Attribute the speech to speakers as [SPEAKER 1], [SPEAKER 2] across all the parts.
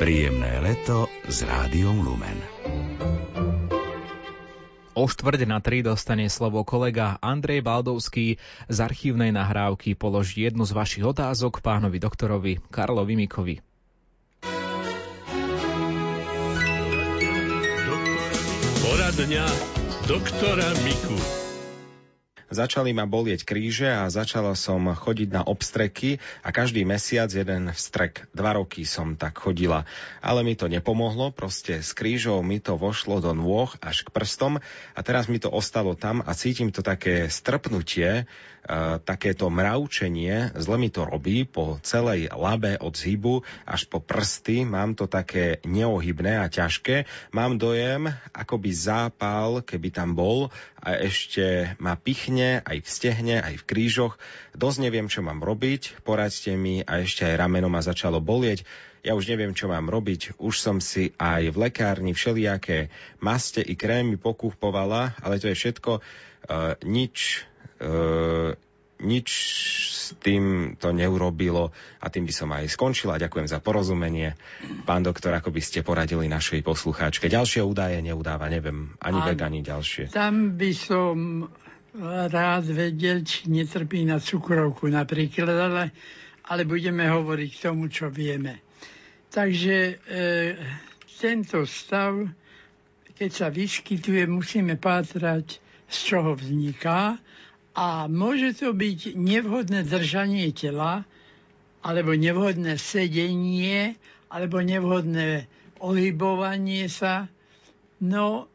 [SPEAKER 1] Príjemné leto s rádiom Lumen.
[SPEAKER 2] O štvrť na tri dostane slovo kolega Andrej Baldovský z archívnej nahrávky položiť jednu z vašich otázok pánovi doktorovi Karlovi Mikovi.
[SPEAKER 3] Poradňa doktora Miku.
[SPEAKER 4] Začali ma bolieť kríže a začala som chodiť na obstreky a každý mesiac jeden vstrek. Dva roky som tak chodila. Ale mi to nepomohlo, proste s krížou mi to vošlo do nôh až k prstom a teraz mi to ostalo tam a cítim to také strpnutie, e, takéto mravčenie, zle mi to robí po celej labe od zhybu až po prsty, mám to také neohybné a ťažké. Mám dojem, akoby zápal, keby tam bol a ešte ma pichne aj v stehne, aj v krížoch. Dosť neviem, čo mám robiť, poradte mi a ešte aj rameno ma začalo bolieť. Ja už neviem, čo mám robiť. Už som si aj v lekárni všelijaké maste i krémy pokúpovala, ale to je všetko. Uh, nič, uh, nič s tým to neurobilo a tým by som aj skončila. Ďakujem za porozumenie. Pán doktor, ako by ste poradili našej poslucháčke. Ďalšie údaje neudáva, neviem, ani vek, ani ďalšie.
[SPEAKER 5] Tam by som rád vedel, či netrpí na cukrovku napríklad, ale, ale budeme hovoriť k tomu, čo vieme. Takže e, tento stav, keď sa vyskytuje, musíme pátrať, z čoho vzniká a môže to byť nevhodné držanie tela, alebo nevhodné sedenie, alebo nevhodné ohybovanie sa. No,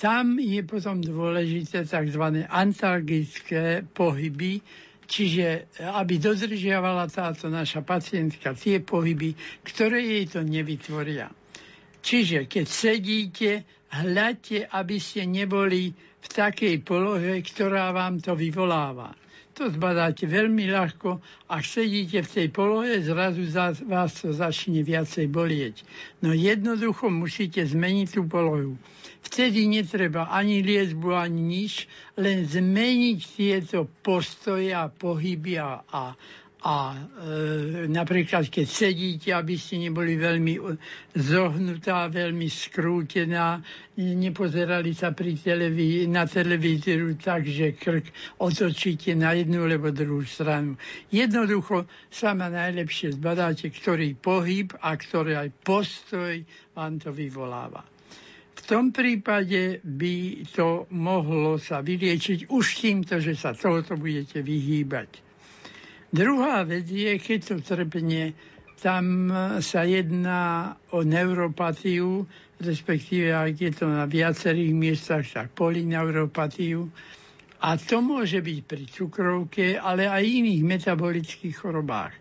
[SPEAKER 5] tam je potom dôležité tzv. antalgické pohyby, čiže e, aby dodržiavala táto naša pacientka tie pohyby, ktoré jej to nevytvoria. Čiže keď sedíte, hľadte, aby ste neboli v takej polohe, ktorá vám to vyvoláva. To zbadáte veľmi ľahko. Ak sedíte v tej polohe, zrazu za- vás to začne viacej bolieť. No jednoducho musíte zmeniť tú polohu. Vtedy netreba ani liezbu, ani nič, len zmeniť tieto postoje a pohyby a, a, a e, napríklad keď sedíte, aby ste neboli veľmi e, zohnutá, veľmi skrútená, ne- nepozerali sa pri televí- na televíziu tak, že krk otočíte na jednu alebo druhú stranu. Jednoducho sama najlepšie zbadáte, ktorý pohyb a ktorý aj postoj vám to vyvoláva. V tom prípade by to mohlo sa vyliečiť už týmto, že sa tohoto budete vyhýbať. Druhá vec je, keď to trpne, tam sa jedná o neuropatiu, respektíve ak je to na viacerých miestach, tak polineuropatiu. A to môže byť pri cukrovke, ale aj iných metabolických chorobách.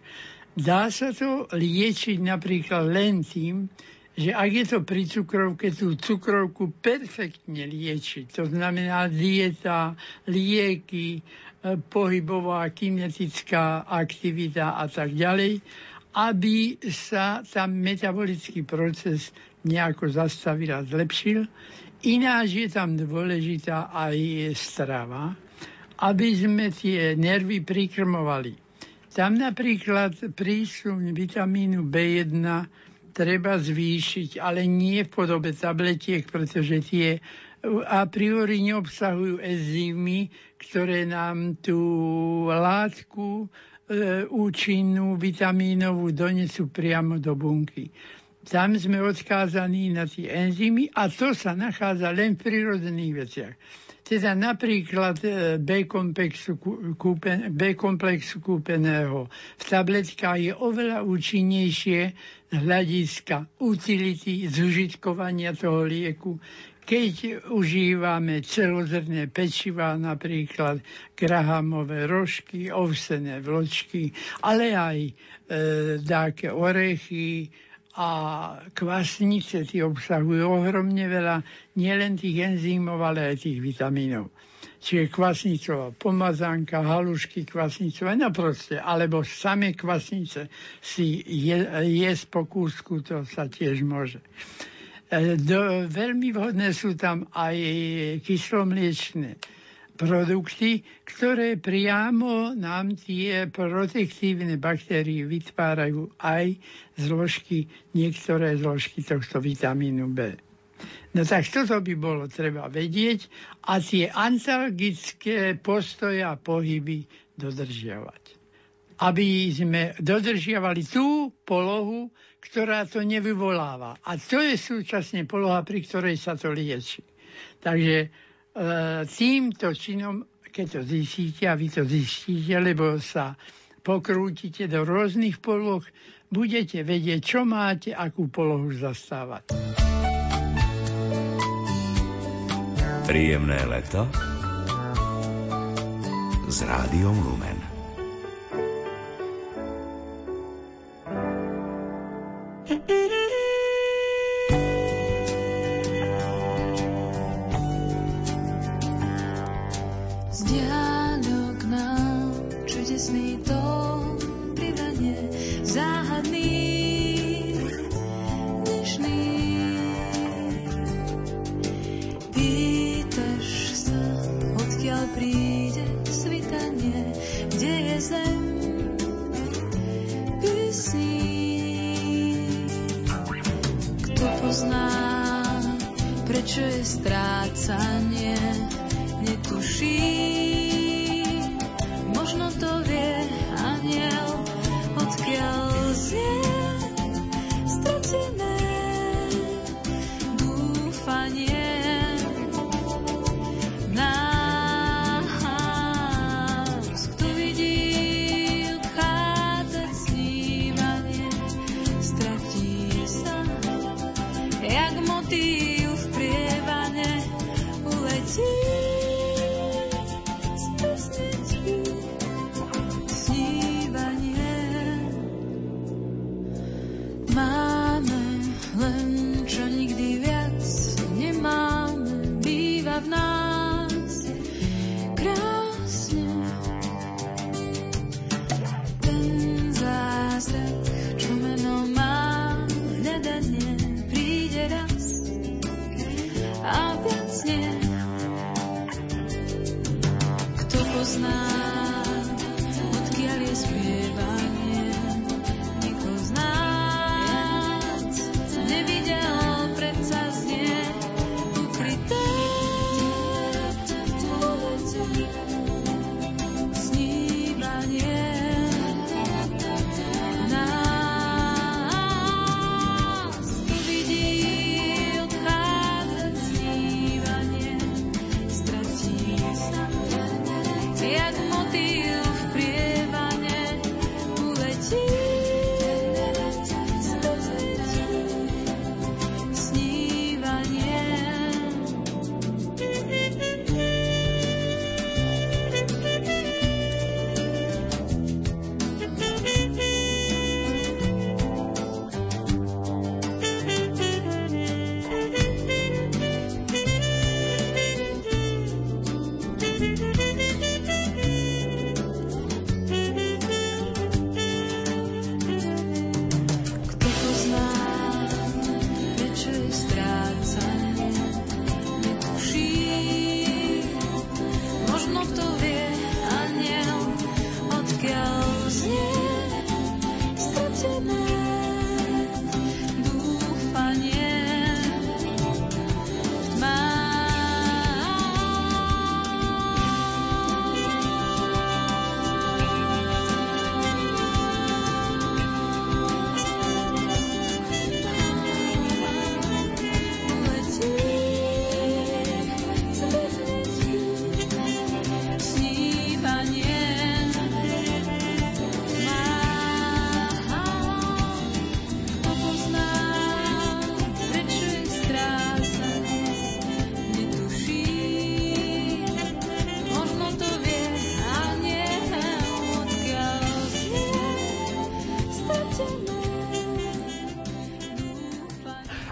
[SPEAKER 5] Dá sa to liečiť napríklad len tým, že ak je to pri cukrovke, tú cukrovku perfektne liečiť. To znamená dieta, lieky, pohybová, kinetická aktivita a tak ďalej, aby sa tam metabolický proces nejako zastavil a zlepšil. Ináč je tam dôležitá aj strava, aby sme tie nervy prikrmovali. Tam napríklad prísun vitamínu B1 treba zvýšiť, ale nie v podobe tabletiek, pretože tie a priori neobsahujú enzymy, ktoré nám tú látku e, účinnú vitamínovú donesú priamo do bunky. tam sme odkázaní na tie enzymy a to sa nachádza len v prírodzených veciach. Teda napríklad e, B-komplexu, kúpen, B-komplexu kúpeného v tabletkách je oveľa účinnejšie z hľadiska utility, zužitkovania toho lieku, keď užívame celozrné pečiva, napríklad grahamové rožky, ovsené vločky, ale aj e, dáke orechy, a kvasnice tie obsahujú ohromne veľa nielen tých enzýmov, ale aj tých vitamínov. Čiže kvasnicová pomazánka, halušky kvasnicové, no alebo same kvasnice si je, jesť po kúsku, to sa tiež môže. E, do, veľmi vhodné sú tam aj kyslomliečné produkty, ktoré priamo nám tie protektívne baktérie vytvárajú aj zložky, niektoré zložky tohto vitamínu B. No tak toto by bolo treba vedieť a tie antalgické postoje a pohyby dodržiavať. Aby sme dodržiavali tú polohu, ktorá to nevyvoláva. A to je súčasne poloha, pri ktorej sa to lieči. Takže E, týmto činom, keď to zistíte a vy to zistíte, lebo sa pokrútite do rôznych poloh, budete vedieť, čo máte, akú polohu zastávať.
[SPEAKER 1] Príjemné leto s rádiom Lumen.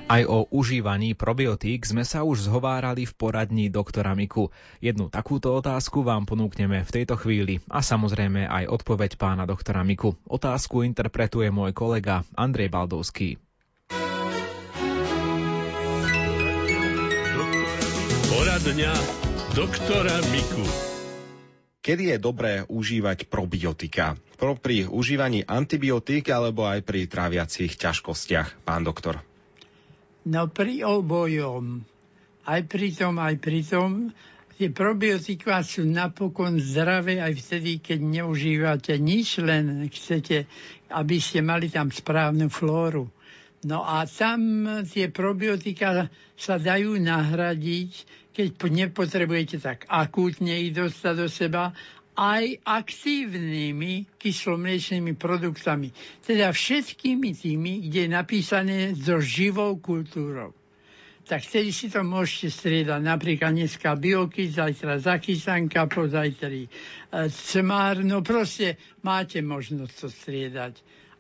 [SPEAKER 2] Aj o užívaní probiotík sme sa už zhovárali v poradní doktora Miku. Jednu takúto otázku vám ponúkneme v tejto chvíli a samozrejme aj odpoveď pána doktora Miku. Otázku interpretuje môj kolega Andrej Baldovský.
[SPEAKER 3] Poradňa doktora Miku.
[SPEAKER 4] Kedy je dobré užívať probiotika? Pro pri užívaní antibiotík alebo aj pri tráviacich ťažkostiach, pán doktor?
[SPEAKER 5] No pri obojom. Aj pri tom, aj pri tom. Tie probiotika sú napokon zdravé aj vtedy, keď neužívate nič, len chcete, aby ste mali tam správnu flóru. No a tam tie probiotika sa dajú nahradiť, keď nepotrebujete tak akútne ich dostať do seba, aj aktívnymi kyslomliečnými produktami. Teda všetkými tými, kde je napísané so živou kultúrou. Tak vtedy si to môžete striedať. Napríklad dneska bioky, zajtra zakysanka, pozajtri e, cmár. No proste máte možnosť to striedať.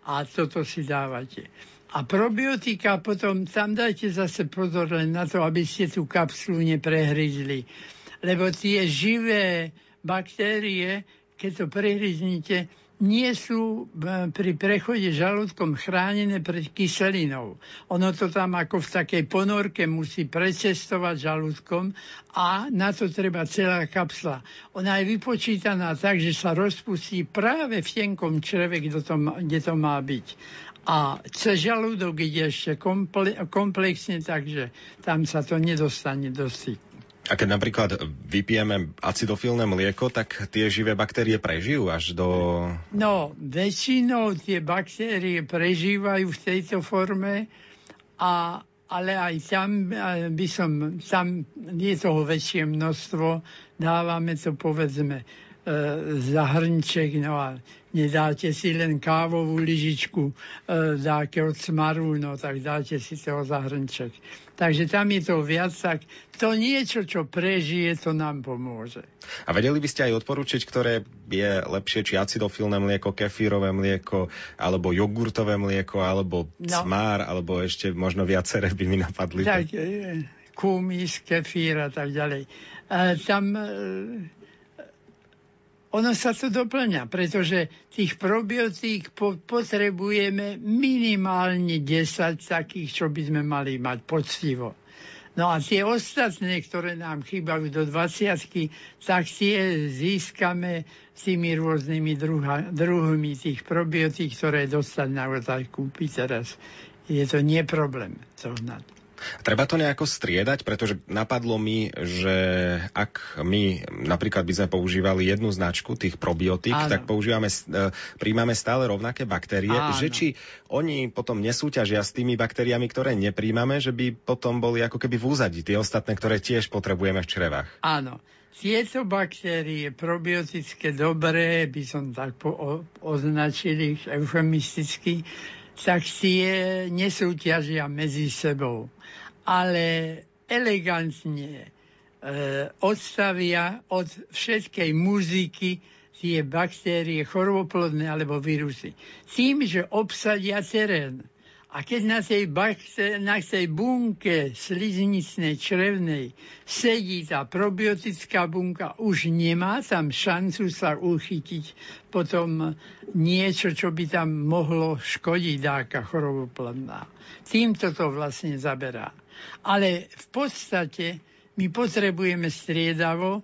[SPEAKER 5] A toto si dávate. A probiotika potom, tam dajte zase pozor len na to, aby ste tú kapsulu neprehryzli. Lebo tie živé baktérie, keď to prehryznite, nie sú e, pri prechode žalúdkom chránené pred kyselinou. Ono to tam ako v takej ponorke musí precestovať žalúdkom a na to treba celá kapsla. Ona je vypočítaná tak, že sa rozpustí práve v tenkom čreve, kde to, má, byť. A cez žalúdok ide ešte komple- komplexne, takže tam sa to nedostane do styku.
[SPEAKER 4] A keď napríklad vypijeme acidofilné mlieko, tak tie živé baktérie prežijú až do...
[SPEAKER 5] No, väčšinou tie baktérie prežívajú v tejto forme, a, ale aj tam by som, tam je toho väčšie množstvo, dávame to povedzme E, zahrnček, no a nedáte si len kávovú lyžičku e, dáke od smaru, no tak dáte si toho zahrnček. Takže tam je to viac, tak to niečo, čo prežije, to nám pomôže.
[SPEAKER 4] A vedeli by ste aj odporučiť, ktoré je lepšie, či acidofilné mlieko, kefírové mlieko, alebo jogurtové mlieko, alebo no. cmár, alebo ešte možno viaceré by mi napadli.
[SPEAKER 5] Tak, e, kumis, kefír a tak ďalej. E, tam e, ono sa to doplňa, pretože tých probiotík po, potrebujeme minimálne 10 takých, čo by sme mali mať poctivo. No a tie ostatné, ktoré nám chýbajú do 20 tak tie získame s tými rôznymi druha, druhmi tých probiotík, ktoré dostať naozaj kúpiť teraz. Je to neproblém zohnať.
[SPEAKER 4] Treba to nejako striedať, pretože napadlo mi, že ak my napríklad by sme používali jednu značku tých probiotík, Áno. tak používame, e, príjmame stále rovnaké baktérie, Áno. že či oni potom nesúťažia s tými baktériami, ktoré nepríjmame, že by potom boli ako keby v úzadi tie ostatné, ktoré tiež potrebujeme v črevách.
[SPEAKER 5] Áno. Tieto baktérie probiotické dobré, by som tak po, o, označil ich eufemisticky, tak tie nesúťažia medzi sebou, ale elegantne e, odstavia od všetkej muziky tie baktérie choroboplodné alebo vírusy. Tým, že obsadia terén. A keď na tej, bakter, na tej bunke sliznicnej črevnej sedí tá probiotická bunka, už nemá tam šancu sa uchytiť potom niečo, čo by tam mohlo škodiť dáka choroboplodná. Týmto to vlastne zaberá. Ale v podstate my potrebujeme striedavo,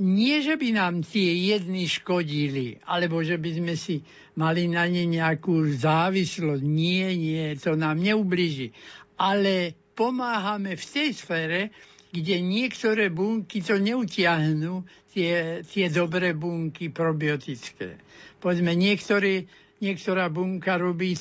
[SPEAKER 5] nie, že by nám tie jedny škodili, alebo že by sme si mali na ne nejakú závislosť. Nie, nie, to nám neubliží. Ale pomáhame v tej sfére, kde niektoré bunky to neutiahnú, tie, tie dobré bunky probiotické. Povedzme, niektorí niektorá bunka robí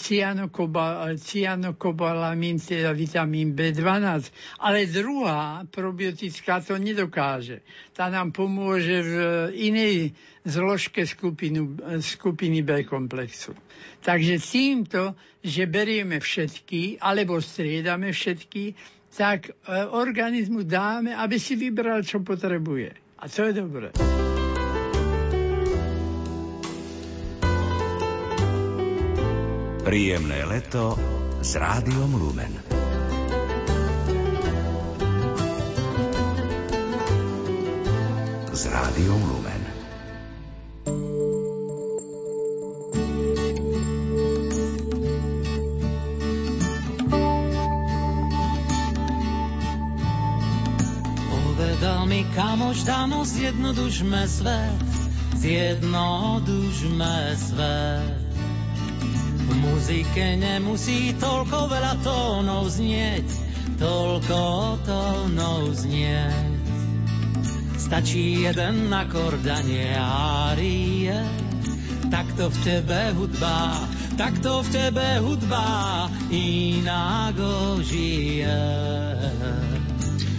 [SPEAKER 5] cyanokobalamín, teda vitamín B12, ale druhá probiotická to nedokáže. Tá nám pomôže v inej zložke skupinu, skupiny B komplexu. Takže týmto, že berieme všetky, alebo striedame všetky, tak e, organizmu dáme, aby si vybral, čo potrebuje. A to je dobré.
[SPEAKER 1] Príjemné leto s Rádiom Lumen. S Rádiom Lumen.
[SPEAKER 6] Povedal mi kamoš, damo, zjednodušme svet, zjednodušme svet. Muzike nemusí toľko veľa tónov znieť, toľko tónov znieť. Stačí jeden akord a nie árie, takto v tebe hudba, takto v tebe hudba inágo žije,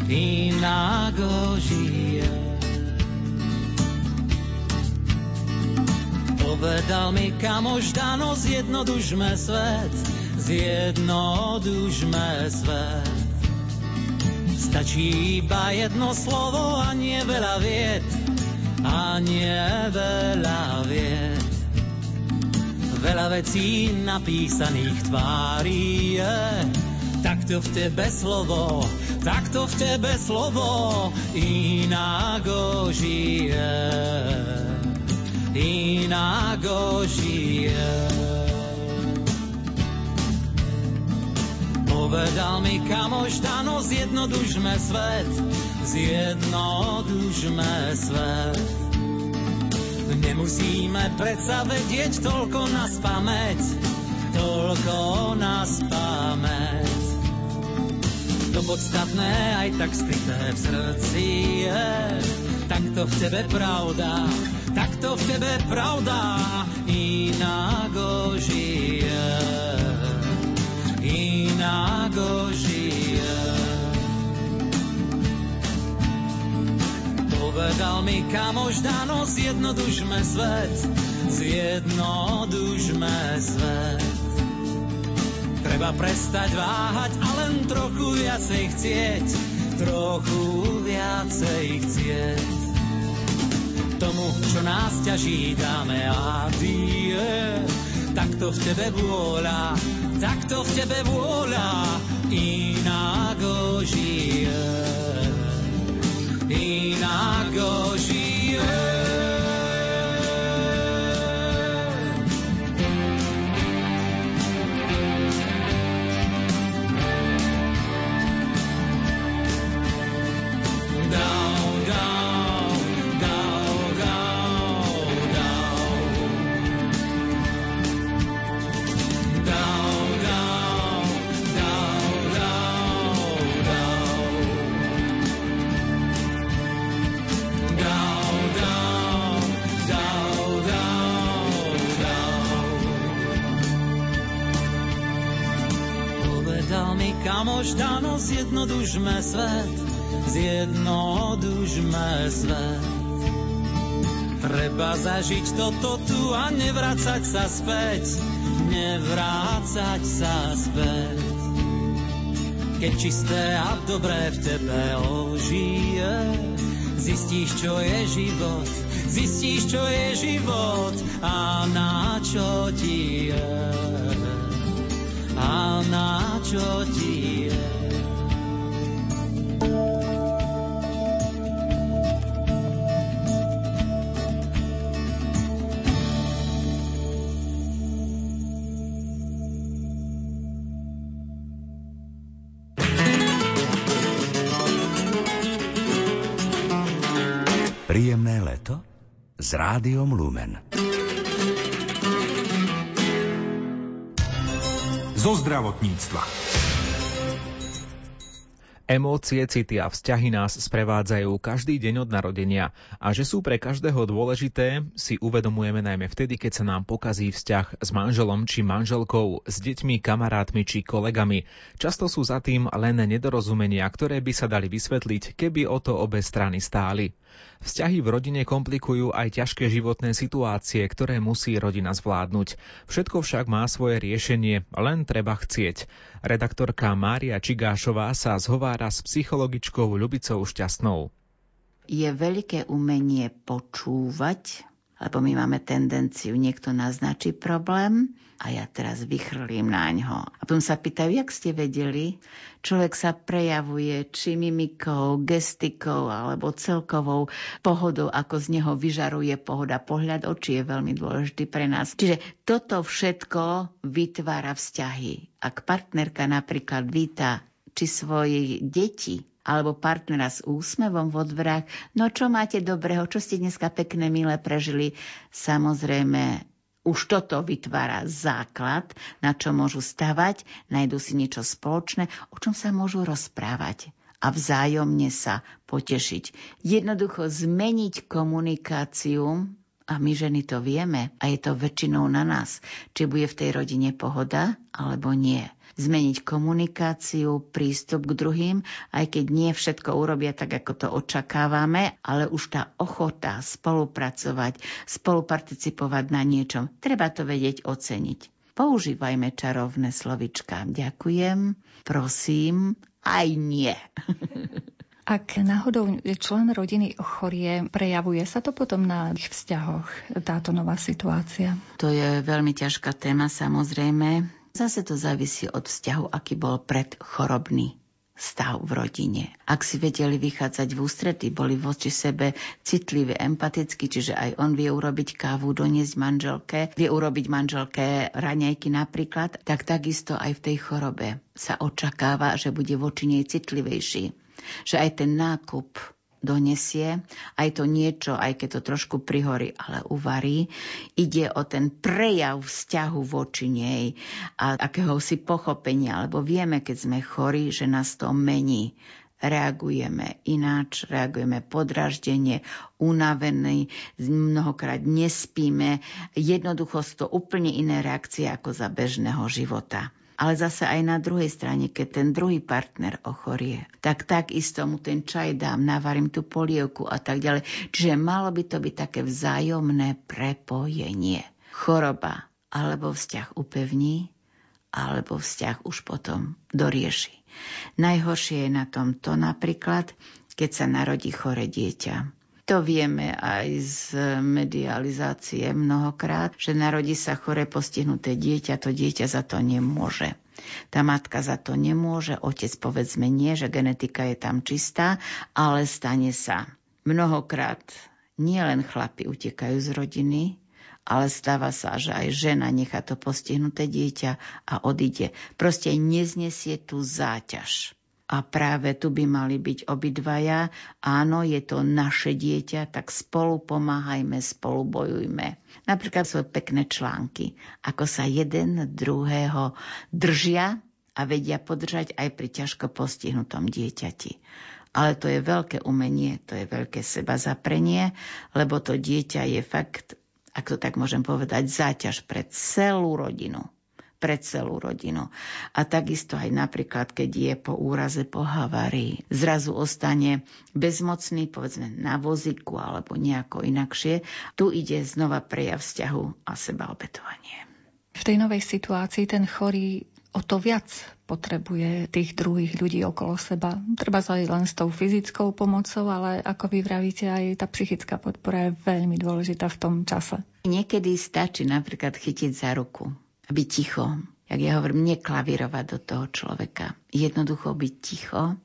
[SPEAKER 6] inágo žije. Povedal mi kamoš Dano, zjednodušme svet, zjednodušme svet. Stačí iba jedno slovo a nie veľa vied, a nie veľa vied. Veľa vecí napísaných tvári je, takto v tebe slovo, takto v tebe slovo inágo žije, inágo žije. Povedal mi kamoš Dano, zjednodušme svet, zjednodušme svet. Nemusíme predsa vedieť toľko na spameť, toľko na spameť. To podstatné aj tak skryté v srdci je, takto v tebe pravda, takto v tebe pravda, inágo žije inágo žije. Povedal mi kamoš Dano, zjednodušme svet, zjednodušme svet. Treba prestať váhať a len trochu viacej chcieť, trochu viacej chcieť. Tomu, čo nás ťaží, dáme adie, takto v tebe vôľa, takto v tebe vôľa inágo žije. Inágo žije. Povedal mi kamoš Dano, zjednodušme svet, zjednodušme svet. Treba zažiť toto tu a nevrácať sa späť, nevrácať sa späť. Keď čisté a dobré v tebe ožije, zistíš, čo je život, zistíš, čo je život a na čo ti je, a na čo ti je.
[SPEAKER 1] Príjemné leto s Rádiom Lumen.
[SPEAKER 7] Zo zdravotníctva.
[SPEAKER 2] Emócie, city a vzťahy nás sprevádzajú každý deň od narodenia a že sú pre každého dôležité, si uvedomujeme najmä vtedy, keď sa nám pokazí vzťah s manželom či manželkou, s deťmi, kamarátmi či kolegami. Často sú za tým len nedorozumenia, ktoré by sa dali vysvetliť, keby o to obe strany stáli. Vzťahy v rodine komplikujú aj ťažké životné situácie, ktoré musí rodina zvládnuť. Všetko však má svoje riešenie, len treba chcieť. Redaktorka Mária Čigášová sa zhovára s psychologičkou Ľubicou Šťastnou.
[SPEAKER 8] Je veľké umenie počúvať, lebo my máme tendenciu, niekto naznačí problém a ja teraz vychrlím na ňo. A potom sa pýtajú, jak ste vedeli? Človek sa prejavuje či mimikou, gestikou alebo celkovou pohodou, ako z neho vyžaruje pohoda. Pohľad očí je veľmi dôležitý pre nás. Čiže toto všetko vytvára vzťahy. Ak partnerka napríklad víta či svojich detí alebo partnera s úsmevom v odvrách. No čo máte dobrého, čo ste dneska pekné, milé prežili? Samozrejme, už toto vytvára základ, na čo môžu stavať, nájdu si niečo spoločné, o čom sa môžu rozprávať a vzájomne sa potešiť. Jednoducho zmeniť komunikáciu, a my ženy to vieme, a je to väčšinou na nás, či bude v tej rodine pohoda alebo nie zmeniť komunikáciu, prístup k druhým, aj keď nie všetko urobia tak, ako to očakávame, ale už tá ochota spolupracovať, spoluparticipovať na niečom, treba to vedieť oceniť. Používajme čarovné slovička. Ďakujem, prosím, aj nie.
[SPEAKER 9] Ak náhodou člen rodiny ochorie, prejavuje sa to potom na ich vzťahoch, táto nová situácia?
[SPEAKER 8] To je veľmi ťažká téma, samozrejme. Zase to závisí od vzťahu, aký bol predchorobný stav v rodine. Ak si vedeli vychádzať v ústrety, boli voči sebe citliví, empatickí, čiže aj on vie urobiť kávu, doniesť manželke, vie urobiť manželke raňajky napríklad, tak takisto aj v tej chorobe sa očakáva, že bude voči nej citlivejší. Že aj ten nákup donesie, aj to niečo, aj keď to trošku prihorí, ale uvarí. Ide o ten prejav vzťahu voči nej a akéhosi pochopenia, lebo vieme, keď sme chorí, že nás to mení reagujeme ináč, reagujeme podraždenie, unavení, mnohokrát nespíme. Jednoducho sú to úplne iné reakcie ako za bežného života ale zase aj na druhej strane, keď ten druhý partner ochorie, tak takisto mu ten čaj dám, navarím tú polievku a tak ďalej. Čiže malo by to byť také vzájomné prepojenie. Choroba alebo vzťah upevní, alebo vzťah už potom dorieši. Najhoršie je na tom to napríklad, keď sa narodí chore dieťa to vieme aj z medializácie mnohokrát, že narodí sa chore postihnuté dieťa, to dieťa za to nemôže. Tá matka za to nemôže, otec povedzme nie, že genetika je tam čistá, ale stane sa. Mnohokrát nielen chlapi utekajú z rodiny, ale stáva sa, že aj žena nechá to postihnuté dieťa a odíde. Proste neznesie tú záťaž. A práve tu by mali byť obidvaja. Áno, je to naše dieťa, tak spolu pomáhajme, spolu bojujme. Napríklad sú pekné články, ako sa jeden druhého držia a vedia podržať aj pri ťažko postihnutom dieťati. Ale to je veľké umenie, to je veľké seba zaprenie, lebo to dieťa je fakt, ak to tak môžem povedať, záťaž pre celú rodinu pre celú rodinu. A takisto aj napríklad, keď je po úraze, po havárii, zrazu ostane bezmocný, povedzme na vozíku alebo nejako inakšie, tu ide znova prejav vzťahu a sebaobetovanie.
[SPEAKER 9] V tej novej situácii ten chorý o to viac potrebuje tých druhých ľudí okolo seba. Treba sa aj len s tou fyzickou pomocou, ale ako vy vravíte, aj tá psychická podpora je veľmi dôležitá v tom čase.
[SPEAKER 8] Niekedy stačí napríklad chytiť za ruku byť ticho. Jak ja hovorím, neklavírovať do toho človeka. Jednoducho byť ticho,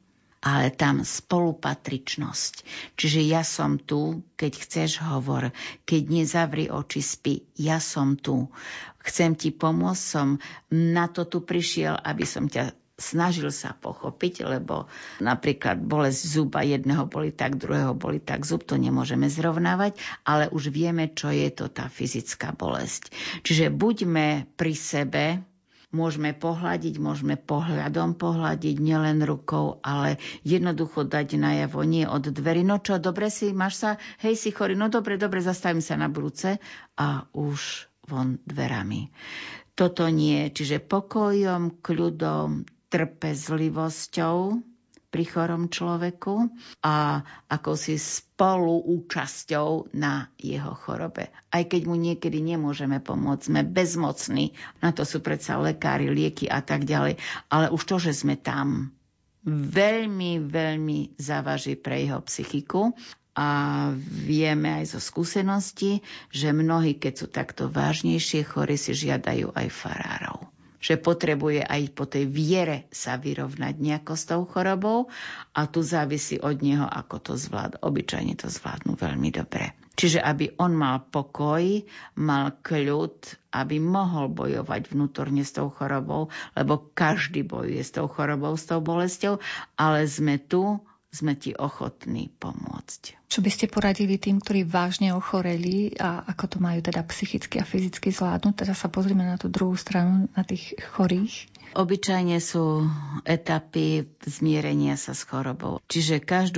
[SPEAKER 8] ale tam spolupatričnosť. Čiže ja som tu, keď chceš hovor, keď nezavri oči, spí, ja som tu. Chcem ti pomôcť, som na to tu prišiel, aby som ťa snažil sa pochopiť, lebo napríklad bolesť zuba jedného boli tak, druhého boli tak, zub to nemôžeme zrovnávať, ale už vieme, čo je to tá fyzická bolesť. Čiže buďme pri sebe, môžeme pohľadiť, môžeme pohľadom pohľadiť, nielen rukou, ale jednoducho dať najavo, nie od dverí. No čo, dobre si, máš sa, hej, si chorý, no dobre, dobre, zastavím sa na budúce a už von dverami. Toto nie, čiže pokojom, kľudom, trpezlivosťou pri chorom človeku a ako si spoluúčasťou na jeho chorobe. Aj keď mu niekedy nemôžeme pomôcť, sme bezmocní, na to sú predsa lekári, lieky a tak ďalej, ale už to, že sme tam, veľmi, veľmi závaží pre jeho psychiku. A vieme aj zo skúsenosti, že mnohí, keď sú takto vážnejšie chorí, si žiadajú aj farárov že potrebuje aj po tej viere sa vyrovnať nejako s tou chorobou a tu závisí od neho, ako to zvlád. Obyčajne to zvládnu veľmi dobre. Čiže aby on mal pokoj, mal kľud, aby mohol bojovať vnútorne s tou chorobou, lebo každý bojuje s tou chorobou, s tou bolesťou, ale sme tu, sme ti ochotní pomôcť.
[SPEAKER 9] Čo by ste poradili tým, ktorí vážne ochoreli a ako to majú teda psychicky a fyzicky zvládnuť? Teraz sa pozrieme na tú druhú stranu, na tých chorých.
[SPEAKER 8] Obyčajne sú etapy zmierenia sa s chorobou. Čiže každú